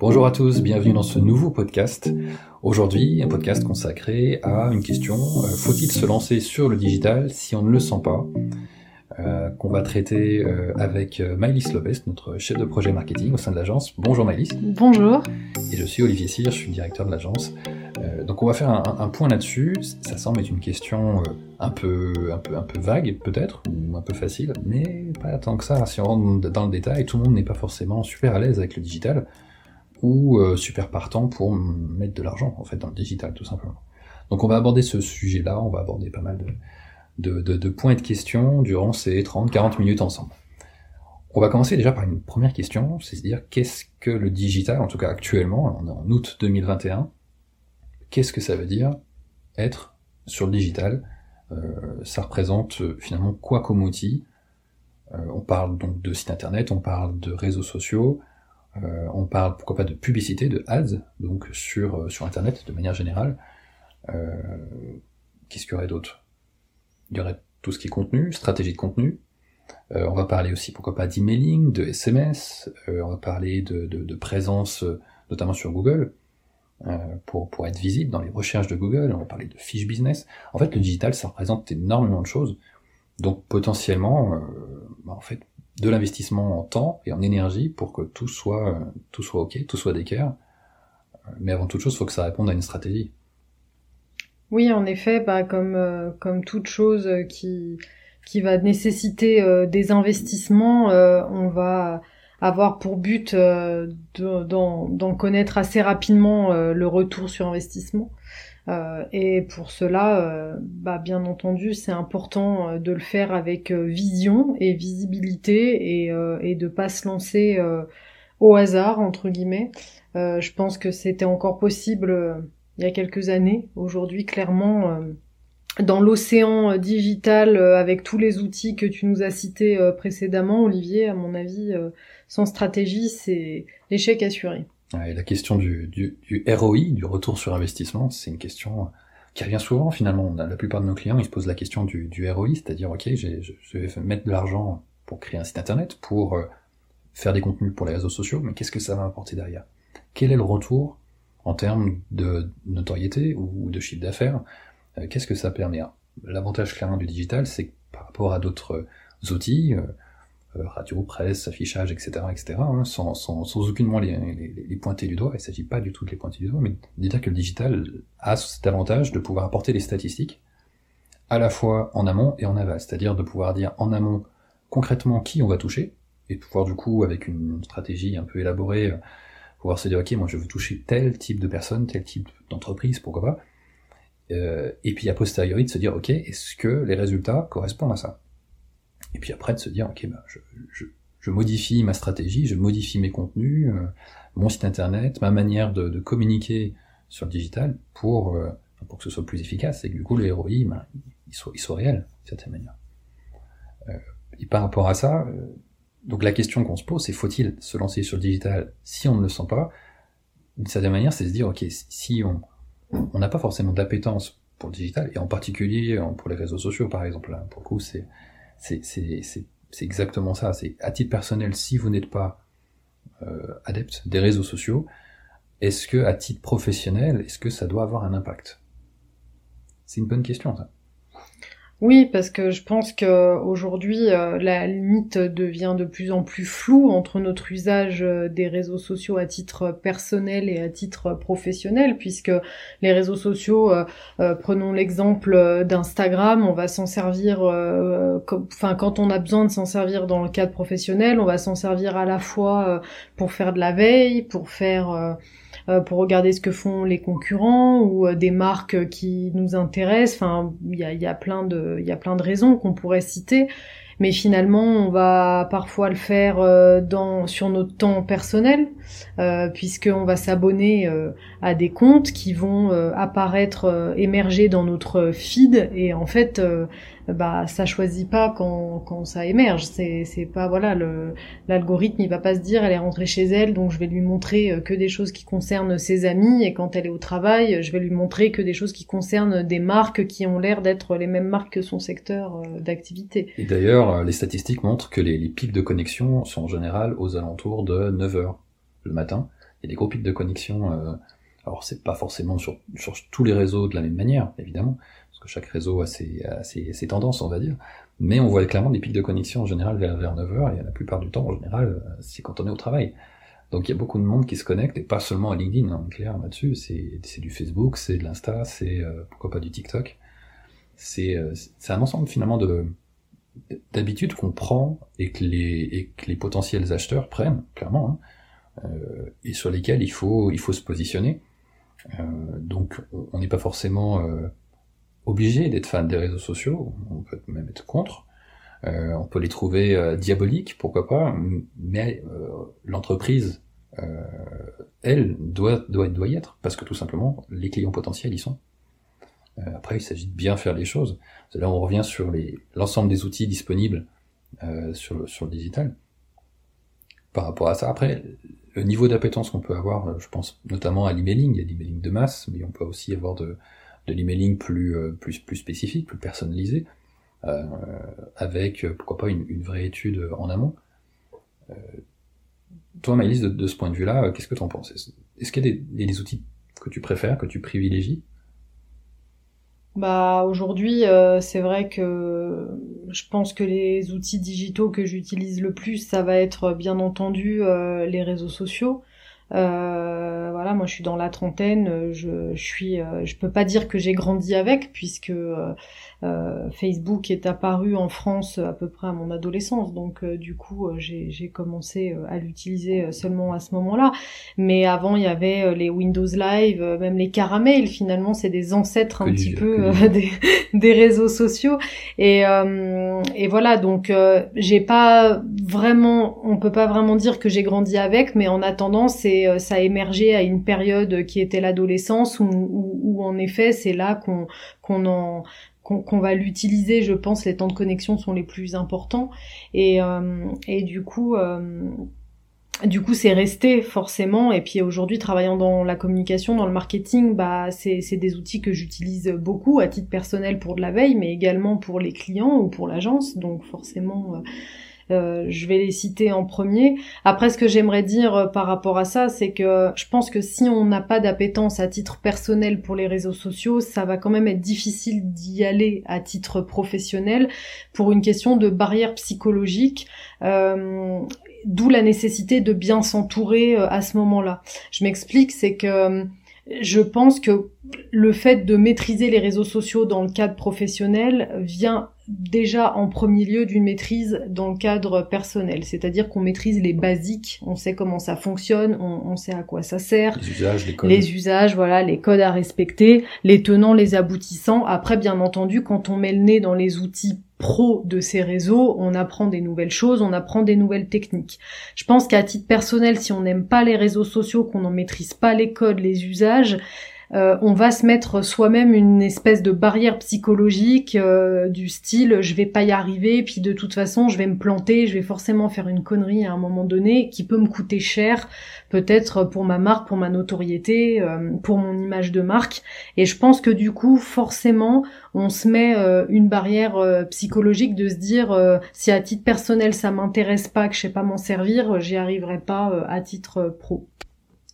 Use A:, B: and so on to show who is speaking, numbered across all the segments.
A: Bonjour à tous, bienvenue dans ce nouveau podcast. Aujourd'hui, un podcast consacré à une question euh, faut-il se lancer sur le digital si on ne le sent pas euh, qu'on va traiter euh, avec Maëlys Lopez, notre chef de projet marketing au sein de l'agence. Bonjour Maëlys.
B: Bonjour.
A: Et je suis Olivier Cyr, je suis directeur de l'agence. donc on va faire un, point là-dessus. Ça semble être une question un peu, un peu, un peu vague peut-être, ou un peu facile, mais pas tant que ça. Si on rentre dans le détail, tout le monde n'est pas forcément super à l'aise avec le digital ou euh, super partant pour mettre de l'argent en fait dans le digital tout simplement. Donc on va aborder ce sujet-là, on va aborder pas mal de, de, points et de questions durant ces 30-40 minutes ensemble. On va commencer déjà par une première question, c'est à dire qu'est-ce que le digital, en tout cas actuellement, on est en août 2021, qu'est-ce que ça veut dire être sur le digital? Euh, Ça représente euh, finalement quoi comme outil? On parle donc de site internet, on parle de réseaux sociaux, euh, on parle pourquoi pas de publicité, de ads, donc sur, euh, Internet de manière générale. Euh, qu'est-ce qu'il y aurait d'autre? Il y aurait tout ce qui est contenu, stratégie de contenu. on va parler aussi pourquoi pas d'emailing, de SMS. on va parler de, présence notamment sur Google. pour, pour être visible dans les recherches de Google, on va parler de fiche business. En fait, le digital, ça représente énormément de choses. Donc potentiellement, bah, en fait, de l'investissement en temps et en énergie pour que tout soit, tout soit ok, tout soit d'équerre. Mais avant toute chose, il faut que ça réponde à une stratégie.
B: Oui, en effet, bah, comme, euh, comme toute chose qui, qui va nécessiter euh, des investissements, euh, on va avoir pour but d'en connaître assez rapidement le retour sur investissement. Euh, et pour cela, euh, bah, bien entendu, c'est important euh, de le faire avec vision et visibilité et, et de pas se lancer au hasard entre guillemets. je pense que c'était encore possible il y a quelques années. Aujourd'hui, clairement, dans l'océan digital, avec tous les outils que tu nous as cités précédemment, Olivier, à mon avis, sans stratégie, c'est l'échec assuré
A: la question du, du, du, ROI, du retour sur investissement, c'est une question qui revient souvent finalement. La plupart de nos clients, ils se posent la question du, du ROI, c'est-à-dire, ok, je, je vais mettre de l'argent pour créer un site internet, pour euh, faire des contenus pour les réseaux sociaux, mais qu'est-ce que ça va apporter derrière? Quel est le retour en termes de notoriété ou de chiffre d'affaires? Euh, Qu'est-ce que ça permet? L'avantage clairement du digital, c'est que par rapport à d'autres outils, euh, euh, radio, presse, affichage, etc., etc., hein, sans, sans, sans, aucunement les, les, les, pointer du doigt. Il ne s'agit pas du tout de les pointer du doigt, mais de dire que le digital a cet avantage de pouvoir apporter des statistiques à la fois en amont et en aval, c'est-à-dire de pouvoir dire en amont concrètement qui on va toucher, et pouvoir du coup, avec une stratégie un peu élaborée, euh, pouvoir se dire ok, moi je veux toucher tel type de personne, tel type d'entreprise, pourquoi pas, euh, et puis a posteriori de se dire ok, est-ce que les résultats correspondent à ça? Et puis après de se dire, ok, bah, je, je, modifie ma stratégie, je modifie mes contenus, euh, mon site internet, ma manière de, de, communiquer sur le digital pour, euh, pour que ce soit plus efficace et que du coup les ROI, bah, ils, soient, ils soient réels, d'une certaine manière. Euh, et par rapport à ça, donc la question qu'on se pose, c'est faut-il se lancer sur le digital si on ne le sent pas? D'une certaine manière, c'est se dire, ok, si on on n'a pas forcément d'appétence pour le digital, et en particulier pour les réseaux sociaux par exemple, là, pour le coup c'est c'est exactement ça. C'est à titre personnel, si vous n'êtes pas euh, adepte des réseaux sociaux, est-ce que à titre professionnel, est-ce que ça doit avoir un impact? C'est une bonne question ça.
B: Oui, parce que je pense qu'aujourd'hui, euh, la limite devient de plus en plus floue entre notre usage euh, des réseaux sociaux à titre personnel et à titre professionnel, puisque les réseaux sociaux, euh, prenons l'exemple d'Instagram, on va s'en servir, enfin quand on a besoin de s'en servir dans le cadre professionnel, on va s'en servir à la fois pour faire de la veille, pour faire pour regarder ce que font les concurrents ou euh, des marques qui nous intéressent. Enfin, il y a, y a plein de, il y a plein de raisons qu'on pourrait citer mais finalement on va parfois le faire euh, dans sur notre temps personnel euh, puisqu'on va s'abonner à des comptes qui vont apparaître émerger dans notre feed et en fait bah ça choisit pas quand, quand ça émerge. C'est c'est pas voilà le l'algorithme il va pas se dire elle est rentrée chez elle donc je vais lui montrer euh, que des choses qui concernent ses amis et quand elle est au travail je vais lui montrer que des choses qui concernent des marques qui ont l'air d'être les mêmes marques que son secteur euh, d'activité.
A: Et d'ailleurs euh, les statistiques montrent que les, pics de connexion sont en général aux alentours de 9 heures le matin Il y a des gros pics de connexion. Euh, alors c'est pas forcément sur, sur tous les réseaux de la même manière, évidemment, parce que chaque réseau a ses, tendances, on va dire. Mais on voit clairement des pics de connexion en général vers, vers 9h, et la plupart du temps, en général, c'est quand on est au travail. Donc il y a beaucoup de monde qui se connecte, et pas seulement à LinkedIn, hein, clair là-dessus, c'est du Facebook, c'est de l'Insta, c'est euh, pourquoi pas du TikTok. C'est euh, un ensemble finalement de d'habitudes qu'on prend et que, les, potentiels acheteurs prennent, clairement, hein, euh, et sur lesquels il faut, se positionner. Euh, donc on n'est pas forcément euh, obligé d'être fan des réseaux sociaux, on peut même être contre, euh, on peut les trouver euh, diaboliques, pourquoi pas, mais euh, l'entreprise, elle, doit, doit, y être, parce que tout simplement, les clients potentiels y sont. après, il s'agit de bien faire les choses. Là, on revient sur l'ensemble des outils disponibles sur, sur le digital. Par rapport à ça, après, le niveau d'appétence qu'on peut avoir, je pense notamment à l'emailing, il y a l'emailing de masse, mais on peut aussi avoir de, de l'emailing plus, plus, plus spécifique, plus personnalisé. Euh, avec euh, pourquoi pas une, vraie étude en amont. Euh, toi, Maëlys, de, ce point de vue-là, qu'est-ce que tu en penses? Est-ce qu'il y a des, outils que tu préfères, que tu privilégies?
B: Bah aujourd'hui, euh, c'est vrai que je pense que les outils digitaux que j'utilise le plus, ça va être bien entendu euh, les réseaux sociaux. Euh, voilà, moi je suis dans la trentaine, je, je suis, je peux pas dire que j'ai grandi avec puisque euh, Facebook est apparu en France à peu près à mon adolescence, donc euh, du coup euh, j'ai commencé à l'utiliser seulement à ce moment-là. Mais avant il y avait les Windows Live, même les Caramel. Finalement c'est des ancêtres un petit peu des, des, réseaux sociaux. Et, et voilà donc j'ai pas vraiment, on peut pas vraiment dire que j'ai grandi avec, mais en attendant c'est ça a émergé à une période qui était l'adolescence où, où, où, en effet c'est là qu'on qu'on en qu'on va l'utiliser, je pense, les temps de connexion sont les plus importants. Et, euh, et du coup, euh, du coup, c'est resté forcément. Et puis aujourd'hui, travaillant dans la communication, dans le marketing, bah, c'est des outils que j'utilise beaucoup à titre personnel pour de la veille, mais également pour les clients ou pour l'agence. Donc forcément. Euh, euh, je vais les citer en premier. Après, ce que j'aimerais dire euh, par rapport à ça, c'est que je pense que si on n'a pas d'appétence à titre personnel pour les réseaux sociaux, ça va quand même être difficile d'y aller à titre professionnel pour une question de barrière psychologique. Euh, D'où la nécessité de bien s'entourer euh, à ce moment-là. Je m'explique, c'est que je pense que le fait de maîtriser les réseaux sociaux dans le cadre professionnel vient déjà en premier lieu d'une maîtrise dans le cadre personnel, c'est-à-dire qu'on maîtrise les basiques, on sait comment ça fonctionne, on, sait à quoi ça sert,
A: les usages, les codes,
B: les usages, voilà, les codes à respecter, les tenants, les aboutissants. Après, bien entendu, quand on met le nez dans les outils pro de ces réseaux, on apprend des nouvelles choses, on apprend des nouvelles techniques. Je pense qu'à titre personnel, si on n'aime pas les réseaux sociaux, qu'on n'en maîtrise pas les codes, les usages, euh, on va se mettre soi-même une espèce de barrière psychologique euh, du style je vais pas y arriver, puis de toute façon je vais me planter, je vais forcément faire une connerie à un moment donné qui peut me coûter cher, peut-être pour ma marque, pour ma notoriété, euh, pour mon image de marque. Et je pense que du coup forcément on se met une barrière psychologique de se dire si à titre personnel ça m'intéresse pas, que je sais pas m'en servir, j'y arriverai pas à titre pro.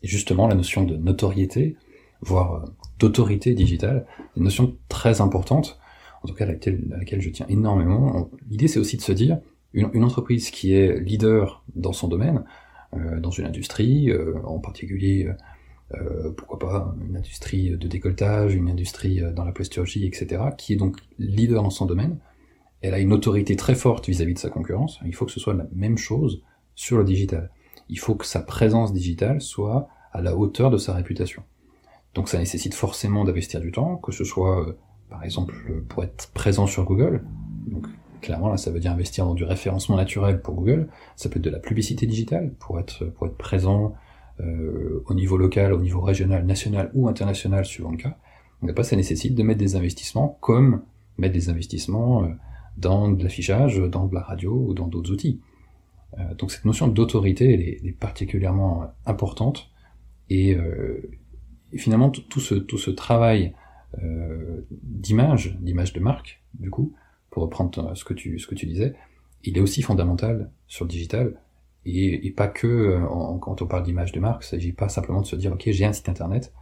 A: Et justement la notion de notoriété voire euh, d'autorité digitale, une notion très importante, en tout cas à laquelle, je tiens énormément. L'idée c'est aussi de se dire, une, entreprise qui est leader dans son domaine, euh, dans une industrie, euh, en particulier, pourquoi pas une industrie de décolletage, une industrie dans la posturgie, etc., qui est donc leader dans son domaine, elle a une autorité très forte vis à -vis de sa concurrence, il faut que ce soit la même chose sur le digital. Il faut que sa présence digitale soit à la hauteur de sa réputation. Donc ça nécessite forcément d'investir du temps, que ce soit euh, par exemple pour être présent sur Google. Donc clairement là ça veut dire investir dans du référencement naturel pour Google. Ça peut être de la publicité digitale pour être présent euh, au niveau local, au niveau régional, national ou international suivant le cas. Donc après ça nécessite de mettre des investissements comme mettre des investissements euh, dans de l'affichage, dans de la radio ou dans d'autres outils. Donc cette notion d'autorité elle, est, particulièrement importante et, et finalement, tout ce, tout ce travail euh, d'image, d'image de marque, du coup, pour reprendre ce que tu, ce que tu disais, il est aussi fondamental sur le digital, Et, et pas que quand on parle d'image de marque, il s'agit pas simplement de se dire ok j'ai un site internet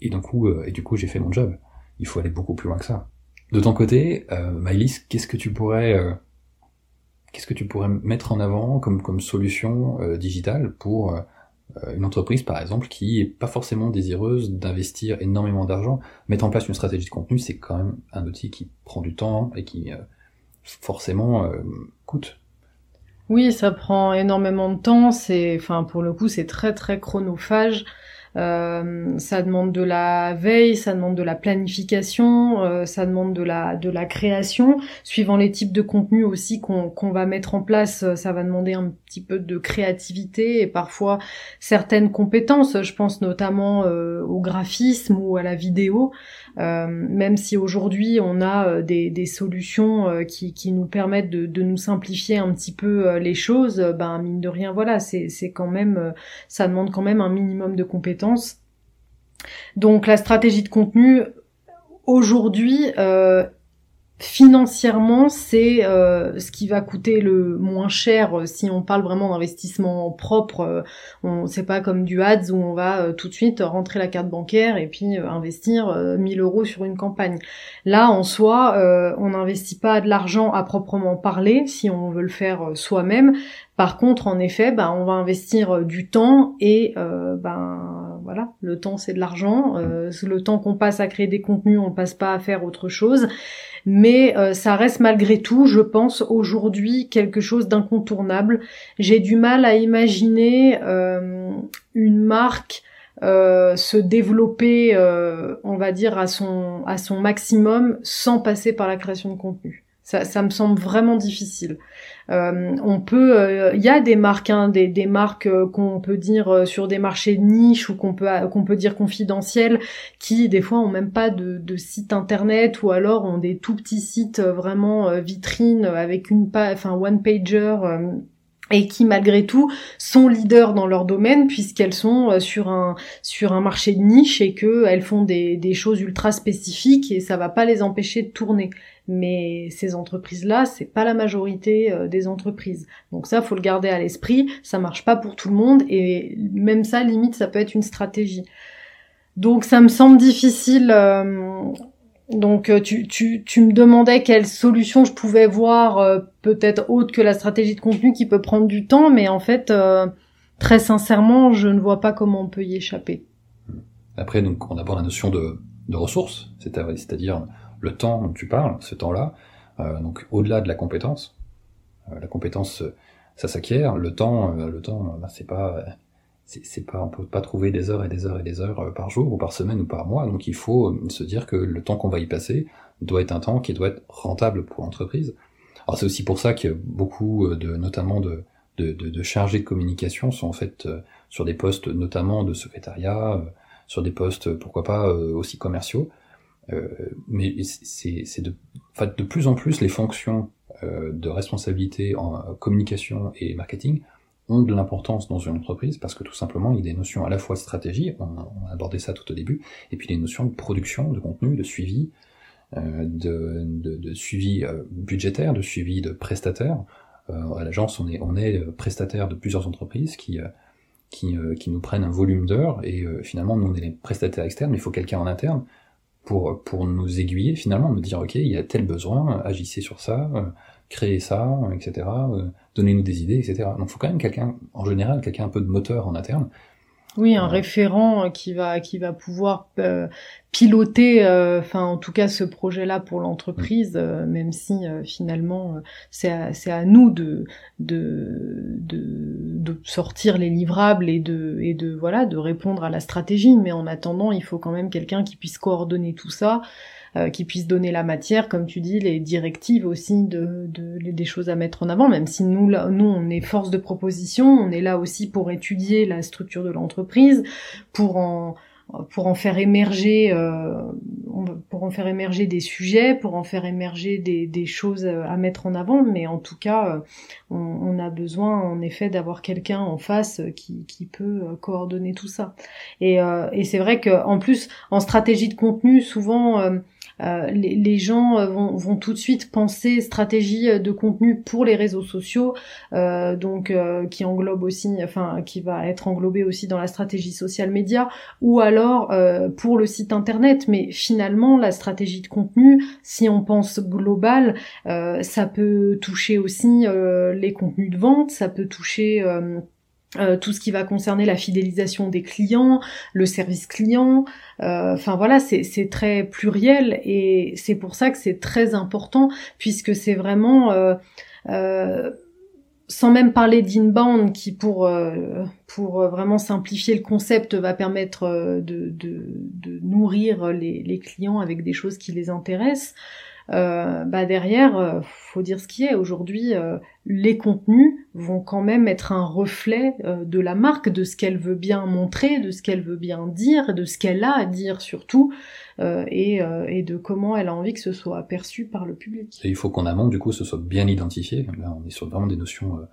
A: et d'un coup et du coup j'ai fait mon job. Il faut aller beaucoup plus loin que ça. De ton côté, euh, qu'est-ce que tu pourrais qu'est-ce que tu pourrais mettre en avant comme comme solution digitale pour euh, une entreprise, par exemple, qui est pas forcément désireuse d'investir énormément d'argent, mettre en place une stratégie de contenu, c'est quand même un outil qui prend du temps et qui euh, forcément euh, coûte.
B: Oui, ça prend énormément de temps. C'est, enfin, pour le coup, c'est très très chronophage. Euh, ça demande de la veille, ça demande de la planification, euh, ça demande de la de la création. Suivant les types de contenus aussi qu'on qu'on va mettre en place, euh, ça va demander un petit peu de créativité et parfois certaines compétences. Je pense notamment au graphisme ou à la vidéo. Euh, même si aujourd'hui on a euh, des, des solutions euh, qui, qui, nous permettent de, de, nous simplifier un petit peu les choses, ben mine de rien, voilà, c'est quand même, ça demande quand même un minimum de compétences. Donc la stratégie de contenu aujourd'hui financièrement, c'est euh, ce qui va coûter le moins cher euh, si on parle vraiment d'investissement propre. Euh, on c'est pas comme du ads où on va tout de suite rentrer la carte bancaire et puis investir 1000 euros sur une campagne. Là, en soi, on n'investit pas de l'argent à proprement parler si on veut le faire soi-même. Par contre, en effet, ben, on va investir du temps et ben voilà, le temps c'est de l'argent. le temps qu'on passe à créer des contenus, on passe pas à faire autre chose mais euh, ça reste malgré tout, je pense, aujourd'hui quelque chose d'incontournable. J'ai du mal à imaginer euh, une marque euh, se développer, on va dire, à son, à son maximum sans passer par la création de contenu. Ça, ça me semble vraiment difficile. Euh, on peut, il euh, y a des marques, hein, des, des, marques euh, qu'on peut dire sur des marchés de niche ou qu'on peut qu'on peut dire confidentiels, qui des fois ont même pas de, de, site internet ou alors ont des tout petits sites vraiment vitrines avec une enfin one pager et qui malgré tout sont leaders dans leur domaine puisqu'elles sont sur un sur un marché de niche et que elles font des, des choses ultra spécifiques et ça va pas les empêcher de tourner mais ces entreprises-là, c'est pas la majorité euh, des entreprises. Donc ça, faut le garder à l'esprit. Ça marche pas pour tout le monde, et même ça, limite, ça peut être une stratégie. Donc ça me semble difficile. Euh, donc euh, tu, tu, tu me demandais quelle solution je pouvais voir, peut-être autre que la stratégie de contenu qui peut prendre du temps, mais en fait, très sincèrement, je ne vois pas comment on peut y échapper.
A: Après, donc, on aborde la notion de, de ressources, c'est-à-dire le temps dont tu parles, ce temps-là, euh, donc au-delà de la compétence, euh, la compétence ça s'acquiert, le temps, euh, le temps, bah, c'est pas, c'est pas, on peut pas trouver des heures et des heures et des heures par jour ou par semaine ou par mois, donc il faut se dire que le temps qu'on va y passer doit être un temps qui doit être rentable pour l'entreprise. Alors c'est aussi pour ça que beaucoup de, notamment de, de, de, chargés de communication sont en fait sur des postes notamment de secrétariat, sur des postes pourquoi pas aussi commerciaux, euh, mais c'est de, en fait, de plus en plus les fonctions euh, de responsabilité en euh, communication et marketing ont de l'importance dans une entreprise parce que tout simplement il y a des notions à la fois de stratégie, on a, abordé ça tout au début, et puis des notions de production, de contenu, de suivi, euh, de, de, suivi budgétaire, de suivi de prestataires. Euh, à l'agence, on est, on est prestataire de plusieurs entreprises qui, qui, qui nous prennent un volume d'heures, et finalement nous on est les prestataires externes, mais il faut quelqu'un en interne pour, pour nous aiguiller finalement, me dire ok, il y a tel besoin, agissez sur ça, euh, créez ça, etc. Euh, donnez-nous des idées, etc. Donc il faut quand même quelqu'un, en général, quelqu'un un peu de moteur en interne,
B: oui, un référent qui va qui va pouvoir euh, piloter, euh, enfin en tout cas ce projet-là pour l'entreprise, euh, même si finalement c'est à, c'est à nous de, de de sortir les livrables et de et de voilà de répondre à la stratégie. Mais en attendant, il faut quand même quelqu'un qui puisse coordonner tout ça. Euh, qui puisse donner la matière, comme tu dis, les directives aussi de, de, des choses à mettre en avant, même si nous, là, nous, on est force de proposition, on est là aussi pour étudier la structure de l'entreprise, pour en pour en faire émerger euh, pour en faire émerger des sujets pour en faire émerger des, des choses à mettre en avant mais en tout cas on, on a besoin en effet d'avoir quelqu'un en face qui, qui peut coordonner tout ça. Et, euh, et c'est vrai que en plus en stratégie de contenu souvent euh, les, gens euh, vont, tout de suite penser stratégie euh, de contenu pour les réseaux sociaux, donc qui englobe aussi, enfin qui va être englobé aussi dans la stratégie social média, ou alors pour le site internet. Mais finalement, la stratégie de contenu, si on pense global, ça peut toucher aussi les contenus de vente, ça peut toucher euh, tout ce qui va concerner la fidélisation des clients, le service client, euh, enfin voilà, c'est très pluriel et c'est pour ça que c'est très important puisque c'est vraiment, euh, sans même parler d'inbound qui pour pour vraiment simplifier le concept va permettre de, de, nourrir les, clients avec des choses qui les intéressent. Euh, bah derrière, euh, faut dire ce qui est. Aujourd'hui, euh, les contenus vont quand même être un reflet de la marque, de ce qu'elle veut bien montrer, de ce qu'elle veut bien dire, de ce qu'elle a à dire surtout, et, et, de comment elle a envie que ce soit perçu par le public.
A: Il faut qu'en amont, du coup, ce soit bien identifié. Là, on est sur vraiment des notions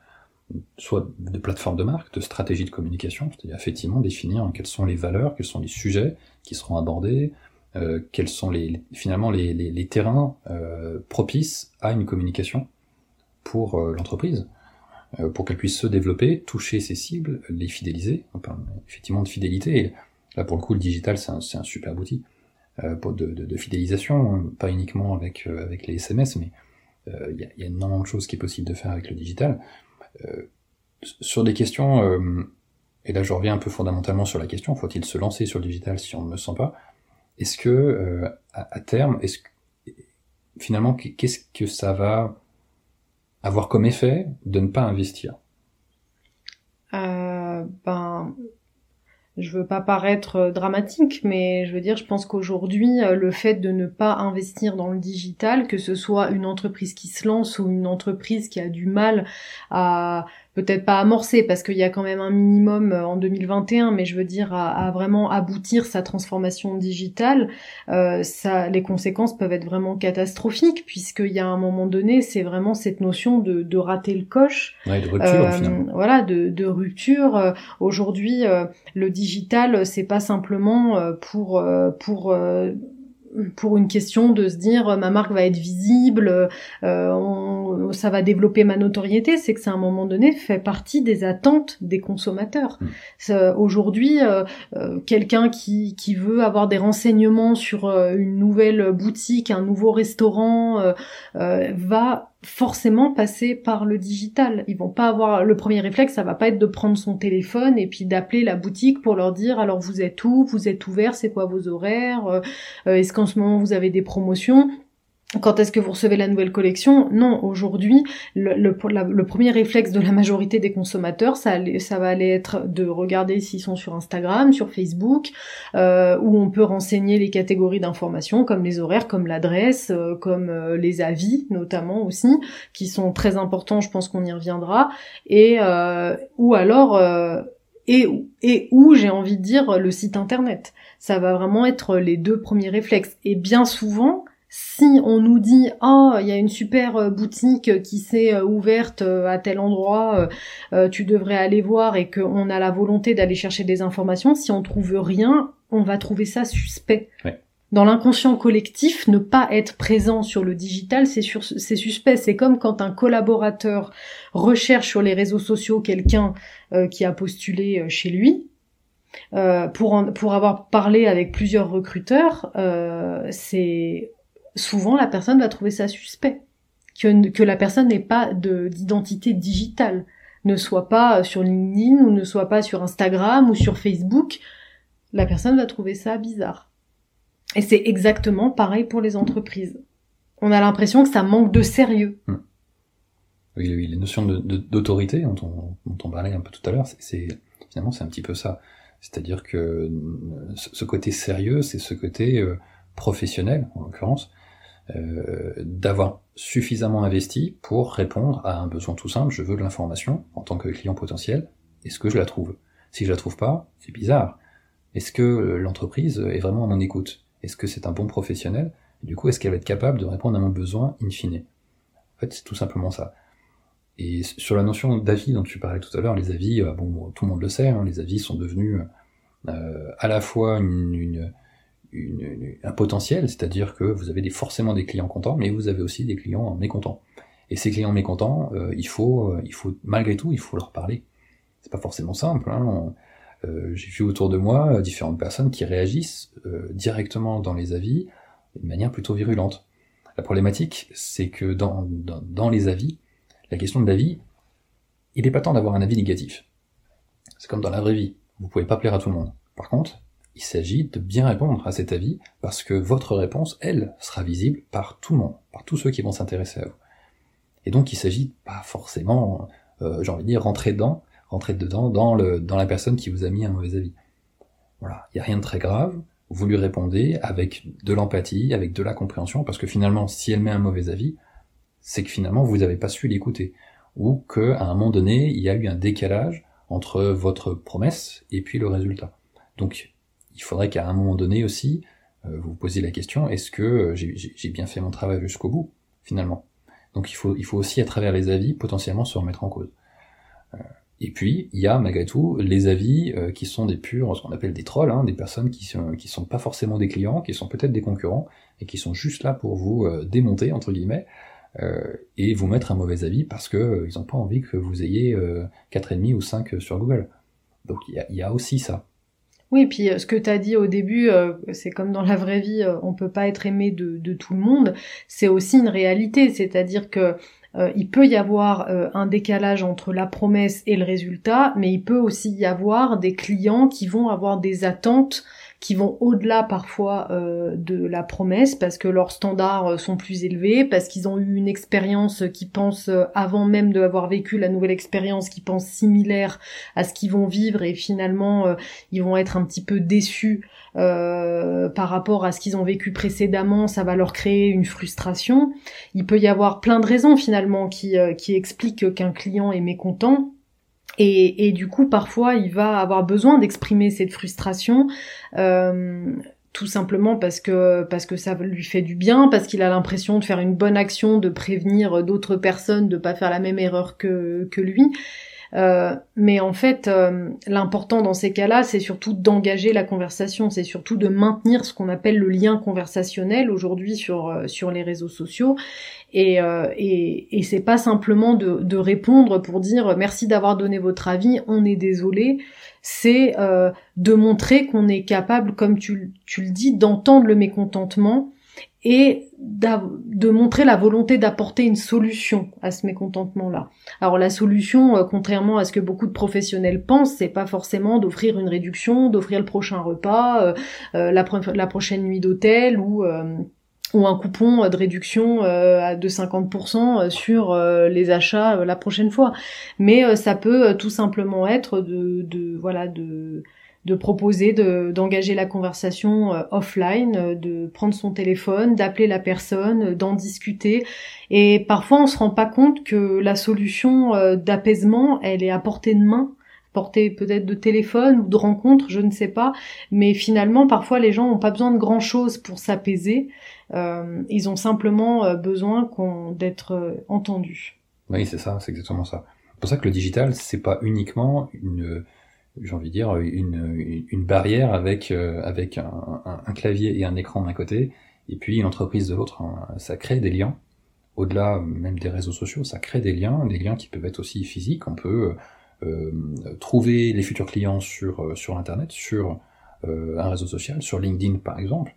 A: soit de plateforme de marque, de stratégie de communication, c'est-à-dire effectivement définir quelles sont les valeurs, quels sont les sujets qui seront abordés, euh, quels sont les, finalement les, les, terrains euh, propices à une communication pour euh, l'entreprise, pour qu'elle puisse se développer, toucher ses cibles, les fidéliser, effectivement de fidélité. Et là pour le coup le digital c'est un, un super outil de, de, fidélisation, pas uniquement avec, avec les SMS, mais il y y, a, énormément de choses qui est possible de faire avec le digital. sur des questions, et là je reviens un peu fondamentalement sur la question, faut-il se lancer sur le digital si on ne le sent pas? Est-ce que euh, à, terme, est-ce finalement qu'est-ce que ça va avoir comme effet de ne pas investir?
B: Euh, Ben, je veux pas paraître euh, dramatique, mais je veux dire, je pense qu'aujourd'hui, euh, le fait de ne pas investir dans le digital, que ce soit une entreprise qui se lance ou une entreprise qui a du mal à peut-être pas amorcer parce qu'il y a quand même un minimum euh, en 2021, mais je veux dire à, vraiment aboutir sa transformation digitale, euh, ça, les conséquences peuvent être vraiment catastrophiques puisqu'il y a un moment donné, c'est vraiment cette notion de, de rater le coche,
A: ouais, de rupture, euh,
B: voilà, de, de rupture. Euh, aujourd'hui, le digital, c'est pas simplement pour pour pour une question de se dire euh, ma marque va être visible, euh, ça va développer ma notoriété, c'est que c'est à un moment donné fait partie des attentes des consommateurs. Mmh. Aujourd'hui, euh, quelqu'un qui, qui veut avoir des renseignements sur une nouvelle boutique, un nouveau restaurant, va forcément passer par le digital. Ils vont pas avoir le premier réflexe, ça va pas être de prendre son téléphone et puis d'appeler la boutique pour leur dire alors vous êtes où, vous êtes ouvert, c'est quoi vos horaires, euh, est-ce qu'en ce moment vous avez des promotions? Quand est-ce que vous recevez la nouvelle collection? Non, aujourd'hui, le, premier réflexe de la majorité des consommateurs, ça, va aller être de regarder s'ils sont sur Instagram, sur Facebook, euh, où on peut renseigner les catégories d'informations, comme les horaires, comme l'adresse, euh, comme euh, les avis, notamment aussi, qui sont très importants. Je pense qu'on y reviendra. Et ou alors et où j'ai envie de dire le site internet. Ça va vraiment être les deux premiers réflexes. Et bien souvent, si on nous dit oh il y a une super euh, boutique qui s'est euh, ouverte euh, à tel endroit, tu devrais aller voir et qu'on a la volonté d'aller chercher des informations, si on trouve rien, on va trouver ça suspect. Dans l'inconscient collectif, ne pas être présent sur le digital, c'est suspect. C'est comme quand un collaborateur recherche sur les réseaux sociaux quelqu'un qui a postulé chez lui. pour, pour avoir parlé avec plusieurs recruteurs, c'est souvent la personne va trouver ça suspect. Que, la personne n'ait pas d'identité digitale, ne soit pas sur LinkedIn ou ne soit pas sur Instagram ou sur Facebook, la personne va trouver ça bizarre. Et c'est exactement pareil pour les entreprises. On a l'impression que ça manque de sérieux.
A: Hmm. Oui, oui, les notions d'autorité dont, on parlait un peu tout à l'heure, c'est finalement c'est un petit peu ça. C'est-à-dire que ce côté sérieux, c'est ce côté euh, professionnel, en l'occurrence, euh, d'avoir suffisamment investi pour répondre à un besoin tout simple, je veux de l'information en tant que client potentiel, est-ce que je la trouve? Si je la trouve pas, c'est bizarre. Est-ce que l'entreprise est vraiment à mon écoute? Est-ce que c'est un bon professionnel? Du coup, est-ce qu'elle va être capable de répondre à mon besoin in fine? En fait, c'est tout simplement ça. Et sur la notion d'avis dont tu parlais tout à l'heure, les avis, euh, bon, tout le monde le sait, hein, les avis sont devenus euh, à la fois une un potentiel, c'est-à-dire que vous avez des, forcément des clients contents, mais vous avez aussi des clients mécontents. Et ces clients mécontents, euh, il faut, il faut malgré tout, il faut leur parler. C'est pas forcément simple. Hein. J'ai vu autour de moi différentes personnes qui réagissent directement dans les avis d'une manière plutôt virulente. La problématique, c'est que dans les avis, la question de l'avis, il n'est pas temps d'avoir un avis négatif. C'est comme dans la vraie vie. Vous pouvez pas plaire à tout le monde. Par contre, il s'agit de bien répondre à cet avis parce que votre réponse, elle, sera visible par tout le monde, par tous ceux qui vont s'intéresser à vous. Et donc, il s'agit pas forcément, euh, j'ai envie de dire, rentrer dedans, rentrer dedans dans dans la personne qui vous a mis un mauvais avis. Voilà. Il n'y a rien de très grave. Vous lui répondez avec de l'empathie, avec de la compréhension, parce que finalement, si elle met un mauvais avis, c'est que finalement, vous n'avez pas su l'écouter ou qu'à un moment donné, il y a eu un décalage entre votre promesse et puis le résultat. Donc, il faudrait qu'à un moment donné aussi, euh, vous vous posiez la question, est-ce que euh, j'ai bien fait mon travail jusqu'au bout, finalement? Donc il faut, aussi, à travers les avis, potentiellement se remettre en cause. Euh, et puis, il y a malgré tout les avis qui sont des purs, ce qu'on appelle des trolls, hein, des personnes qui sont, qui sont pas forcément des clients, qui sont peut-être des concurrents, et qui sont juste là pour vous démonter, entre guillemets, et vous mettre un mauvais avis parce que ils n'ont pas envie que vous ayez euh, 4,5 ou 5 sur Google. Donc il y a, aussi ça.
B: Oui, puis ce que tu as dit au début, c'est comme dans la vraie vie, on peut pas être aimé de, de tout le monde. C'est aussi une réalité, c'est-à-dire que il peut y avoir un décalage entre la promesse et le résultat, mais il peut aussi y avoir des clients qui vont avoir des attentes qui vont au-delà parfois euh, de la promesse parce que leurs standards euh, sont plus élevés, parce qu'ils ont eu une expérience qui pense euh, avant même d'avoir vécu la nouvelle expérience, qui pense similaire à ce qu'ils vont vivre et finalement ils vont être un petit peu déçus par rapport à ce qu'ils ont vécu précédemment, ça va leur créer une frustration. Il peut y avoir plein de raisons finalement qui, qui expliquent qu'un client est mécontent. Et, du coup, parfois, il va avoir besoin d'exprimer cette frustration, euh, tout simplement parce que parce que ça lui fait du bien, parce qu'il a l'impression de faire une bonne action, de prévenir d'autres personnes de pas faire la même erreur que que lui. Euh, mais en fait, euh, l'important dans ces cas-là, c'est surtout d'engager la conversation, c'est surtout de maintenir ce qu'on appelle le lien conversationnel aujourd'hui sur euh, sur les réseaux sociaux. Et, et, et c'est pas simplement de, de, répondre pour dire merci d'avoir donné votre avis, on est désolé. C'est de montrer qu'on est capable, comme tu, tu le dis, d'entendre le mécontentement et de montrer la volonté d'apporter une solution à ce mécontentement-là. Alors la solution, euh, contrairement à ce que beaucoup de professionnels pensent, c'est pas forcément d'offrir une réduction, d'offrir le prochain repas, euh, euh, la, prochaine nuit d'hôtel ou ou un coupon de réduction de 50% sur les achats la prochaine fois. Mais ça peut tout simplement être de, de voilà de de proposer d'engager la conversation euh, offline, euh, de prendre son téléphone, d'appeler la personne, euh, d'en discuter. Et parfois, on se rend pas compte que la solution d'apaisement, elle est à portée de main portée peut-être de téléphone ou de rencontre, je ne sais pas. Mais finalement, parfois, les gens n'ont pas besoin de grand-chose pour s'apaiser. ils ont simplement besoin d'être entendus.
A: Oui, c'est ça, c'est exactement ça. C'est pour ça que le digital, c'est pas uniquement une j'ai envie de dire, une, barrière avec, euh, avec un, clavier et un écran d'un côté, et puis une entreprise de l'autre. Hein. Ça crée des liens, au-delà même des réseaux sociaux, ça crée des liens, des liens qui peuvent être aussi physiques. On peut euh, trouver les futurs clients sur, euh, sur Internet, sur un réseau social, sur LinkedIn par exemple,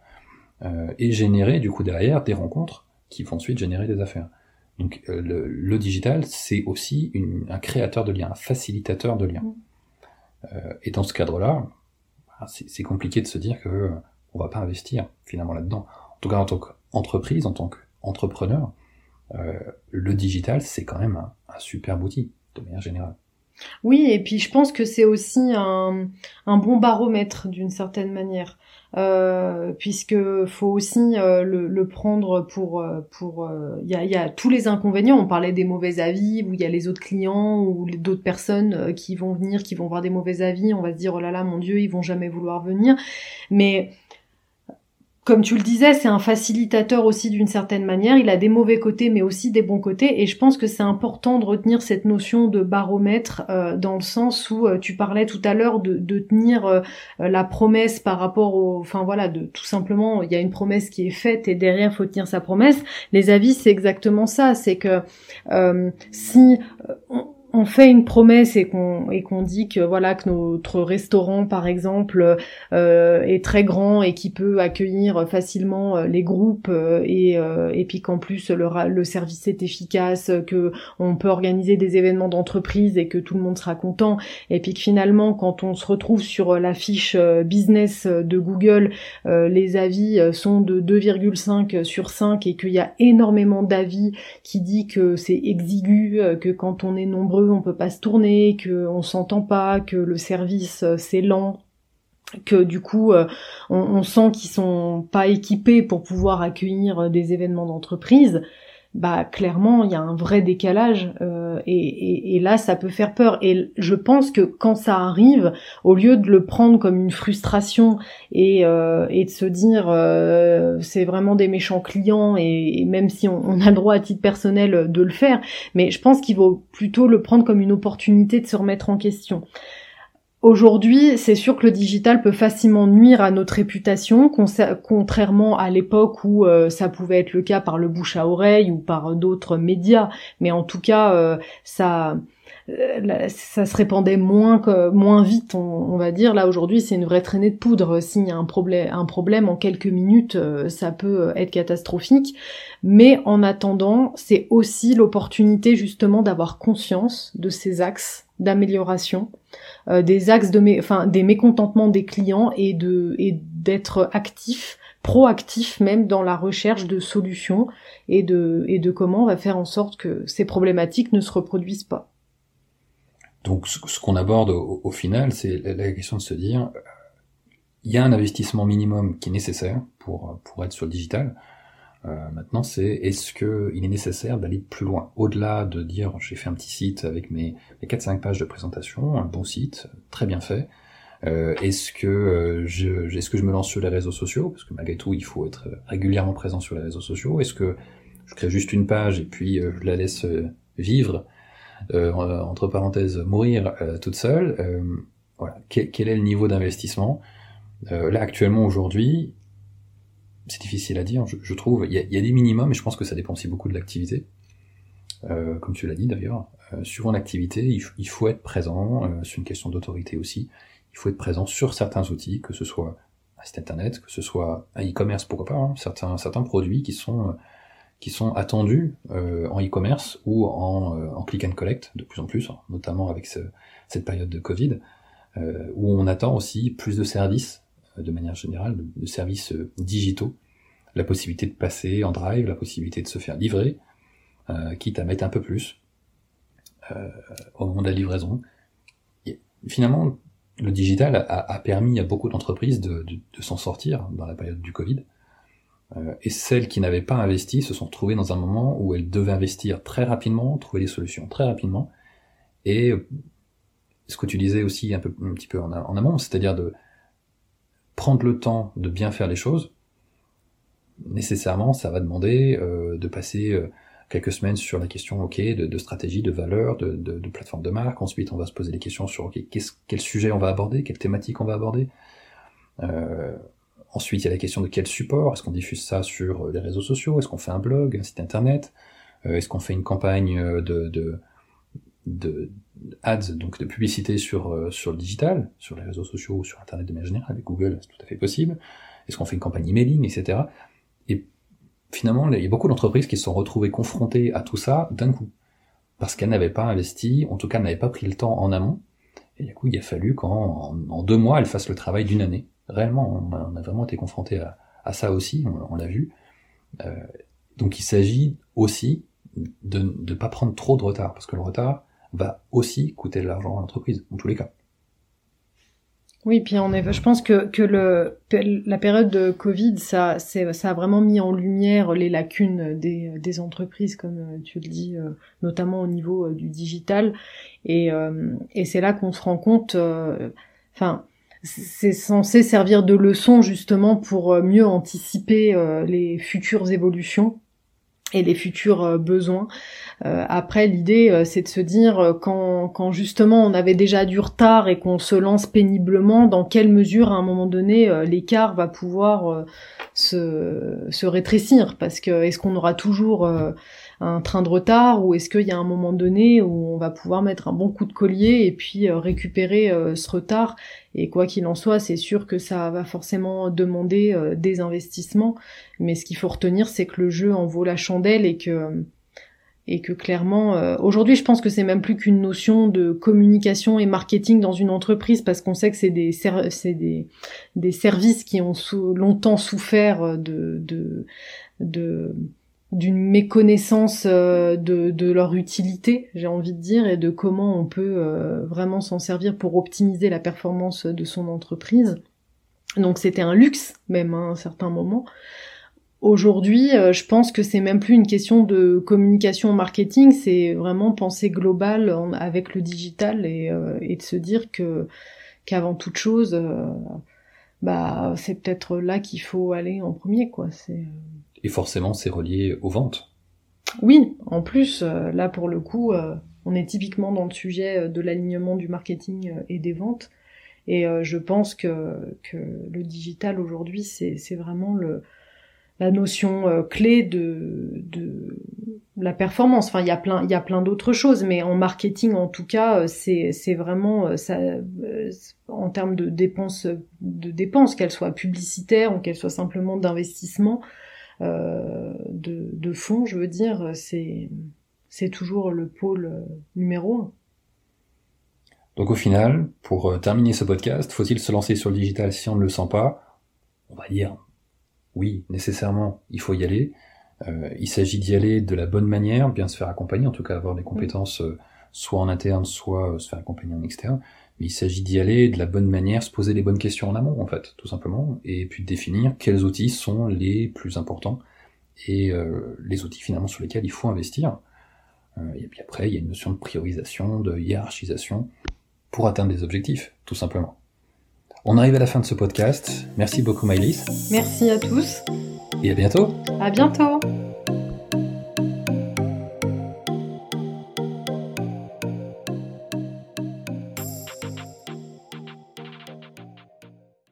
A: et générer du coup derrière des rencontres qui vont ensuite générer des affaires. Donc le, digital, c'est aussi un créateur de liens, un facilitateur de liens. Mmh. Euh, et dans ce cadre-là, bah, c'est compliqué de se dire que on va pas investir finalement là-dedans. En tout cas, en tant qu'entreprise, en tant qu'entrepreneur, euh, le digital, c'est quand même un, un superbe outil, de manière générale.
B: Oui, et puis je pense que c'est aussi un, un, bon baromètre d'une certaine manière, euh, puisque faut aussi euh, le, prendre pour euh, pour euh, il y, a, y, a, tous les inconvénients. On parlait des mauvais avis, où il y a les autres clients ou d'autres personnes qui vont venir, qui vont voir des mauvais avis. On va se dire oh là là, mon Dieu, ils vont jamais vouloir venir. Mais comme tu le disais, c'est un facilitateur aussi d'une certaine manière. Il a des mauvais côtés, mais aussi des bons côtés. Et je pense que c'est important de retenir cette notion de baromètre euh, dans le sens où euh, tu parlais tout à l'heure de, tenir euh, la promesse par rapport au, enfin voilà, de tout simplement, il y a une promesse qui est faite et derrière faut tenir sa promesse. Les avis, c'est exactement ça. C'est que si fait une promesse et qu'on et qu'on dit que voilà que notre restaurant par exemple euh, est très grand et qui peut accueillir facilement euh, les groupes euh, et et puis qu'en plus le, le service est efficace que on peut organiser des événements d'entreprise et que tout le monde sera content. Et puis que finalement quand on se retrouve sur la fiche business de Google les avis sont de 2,5 sur 5 et qu'il y a énormément d'avis qui dit que c'est exigu que quand on est nombreux on peut pas se tourner, que on s'entend pas, que le service euh, c'est lent, que du coup euh, on, sent qu'ils sont pas équipés pour pouvoir accueillir euh, des événements d'entreprise, bah clairement il y a un vrai décalage et, là ça peut faire peur. Et je pense que quand ça arrive au lieu de le prendre comme une frustration et, et de se dire c'est vraiment des méchants clients et, même si on, on, a le droit à titre personnel de le faire mais je pense qu'il vaut plutôt le prendre comme une opportunité de se remettre en question Aujourd'hui, c'est sûr que le digital peut facilement nuire à notre réputation, contrairement à l'époque où euh, ça pouvait être le cas par le bouche à oreille ou par d'autres médias. Mais en tout cas, euh, ça, ça se répandait moins que, moins vite, on, va dire. Là aujourd'hui, c'est une vraie traînée de poudre. S'il y a un problème, un problème en quelques minutes, ça peut être catastrophique. Mais en attendant, c'est aussi l'opportunité justement d'avoir conscience de ces axes d'amélioration, euh, des axes de enfin des mécontentements des clients et de et d'être actif, proactif même dans la recherche de solutions et de et de comment on va faire en sorte que ces problématiques ne se reproduisent pas.
A: Donc ce, qu'on aborde au, final, c'est la question de se dire euh, il y a un investissement minimum qui est nécessaire pour pour être sur le digital. Euh, maintenant, c'est est-ce que il est nécessaire d'aller plus loin, au-delà de dire j'ai fait un petit site avec mes, mes 4-5 pages de présentation, un bon site, très bien fait. Euh, est-ce que je, est-ce que je me lance sur les réseaux sociaux? Parce que malgré tout il faut être régulièrement présent sur les réseaux sociaux. Est-ce que je crée juste une page et puis je la laisse vivre? Entre parenthèses mourir toute seule. voilà. quel, est le niveau d'investissement? Là actuellement aujourd'hui, c'est difficile à dire, je, trouve. Il y, a, des minimums, mais je pense que ça dépend aussi beaucoup de l'activité. Euh, comme tu l'as dit d'ailleurs, euh, suivant l'activité, il, faut être présent, euh, c'est une question d'autorité aussi, il faut être présent sur certains outils, que ce soit un site internet, que ce soit un e-commerce, pourquoi pas, hein, certains, certains produits qui sont, euh, qui sont attendus en e-commerce ou en, en, click and collect de plus en plus, notamment avec cette période de Covid, où on attend aussi plus de services de manière générale, de, services euh, digitaux, la possibilité de passer en drive, la possibilité de se faire livrer, euh, quitte à mettre un peu plus euh, au moment de la livraison. finalement, le digital a, permis à beaucoup d'entreprises de, s'en sortir dans la période du Covid. Et celles qui n'avaient pas investi se sont trouvées dans un moment où elles devaient investir très rapidement, trouver des solutions très rapidement. Et ce que tu disais aussi un, peu, petit peu en, amont, c'est-à-dire de, prendre le temps de bien faire les choses, nécessairement, ça va demander euh, de passer euh, quelques semaines sur la question ok de, stratégie, de valeur, de, plateforme de marque. Ensuite, on va se poser des questions sur ok quel sujet on va aborder, quelle thématique on va aborder. Euh, ensuite, il y a la question de quel support? Est-ce qu'on diffuse ça sur les réseaux sociaux? Est-ce qu'on fait un blog, un site internet? Est-ce qu'on fait une campagne de, de, de ads, donc de publicité sur, euh, sur le digital, sur les réseaux sociaux ou sur Internet de manière générale, avec Google, c'est tout à fait possible. Est-ce qu'on fait une campagne emailing, etc. Et finalement, il y a beaucoup d'entreprises qui se sont retrouvées confrontées à tout ça d'un coup. Parce qu'elles n'avaient pas investi, en tout cas n'avaient pas pris le temps en amont. Et du coup, il a fallu qu'en en, deux mois, elles fassent le travail d'une année. Réellement, on a, vraiment été confronté à, ça aussi, on, l'a vu. Euh, donc il s'agit aussi de ne pas prendre trop de retard, parce que le retard, va aussi coûter de l'argent à l'entreprise, en tous les cas.
B: Oui, puis en effet, je pense que, que le, la période de Covid, ça, ça a vraiment mis en lumière les lacunes des, entreprises, comme tu le dis, euh, notamment au niveau euh, du digital. Et c'est là qu'on se rend compte, enfin, c'est censé servir de leçon justement pour mieux anticiper les futures évolutions et les futurs besoins. après, l'idée, c'est de se dire quand, quand justement on avait déjà du retard et qu'on se lance péniblement, dans quelle mesure à un moment donné l'écart va pouvoir se, se rétrécir? Parce que est-ce qu'on aura toujours un train de retard ou est-ce qu'il y a un moment donné où on va pouvoir mettre un bon coup de collier et puis euh, récupérer euh, ce retard. Et quoi qu'il en soit c'est sûr que ça va forcément demander euh, des investissements. Mais ce qu'il faut retenir c'est que le jeu en vaut la chandelle et que et que clairement aujourd'hui je pense que c'est même plus qu'une notion de communication et marketing dans une entreprise parce qu'on sait que c'est des c'est des, des services qui ont longtemps souffert de de, de d'une méconnaissance euh, de, de, leur utilité, j'ai envie de dire, et de comment on peut euh, vraiment s'en servir pour optimiser la performance de son entreprise. Donc c'était un luxe même hein, à un certain moment. Aujourd'hui, euh, je pense que c'est même plus une question de communication marketing, c'est vraiment penser global avec le digital et, et, de se dire que qu'avant toute chose, bah c'est peut-être là qu'il faut aller en premier, quoi. C'est
A: et forcément, c'est relié aux ventes.
B: Oui, en plus, euh, là pour le coup, euh, on est typiquement dans le sujet euh, de l'alignement du marketing et des ventes. Et je pense que, que le digital aujourd'hui, c'est vraiment la notion clé de, de la performance. Enfin, il y a plein, il y a plein d'autres choses, mais en marketing, en tout cas, c'est vraiment ça, en termes de dépenses, de dépenses, qu'elles soient publicitaires ou qu'elles soient simplement d'investissement. Euh, de, de fond, je veux dire, c'est c'est toujours le pôle euh, numéro un.
A: Donc au final, pour euh, terminer ce podcast, faut-il se lancer sur le digital si on ne le sent pas? On va dire oui, nécessairement, il faut y aller. il s'agit d'y aller de la bonne manière, bien se faire accompagner, en tout cas avoir des compétences soit en interne, soit se faire accompagner en externe il s'agit d'y aller de la bonne manière, se poser les bonnes questions en amont, en fait, tout simplement, et puis définir quels outils sont les plus importants et euh, les outils finalement sur lesquels il faut investir. Euh, et puis après, il y a une notion de priorisation, de hiérarchisation pour atteindre des objectifs, tout simplement. On arrive à la fin de ce podcast. Merci beaucoup, Maëlys.
B: Merci à tous.
A: Et à bientôt.
B: À bientôt.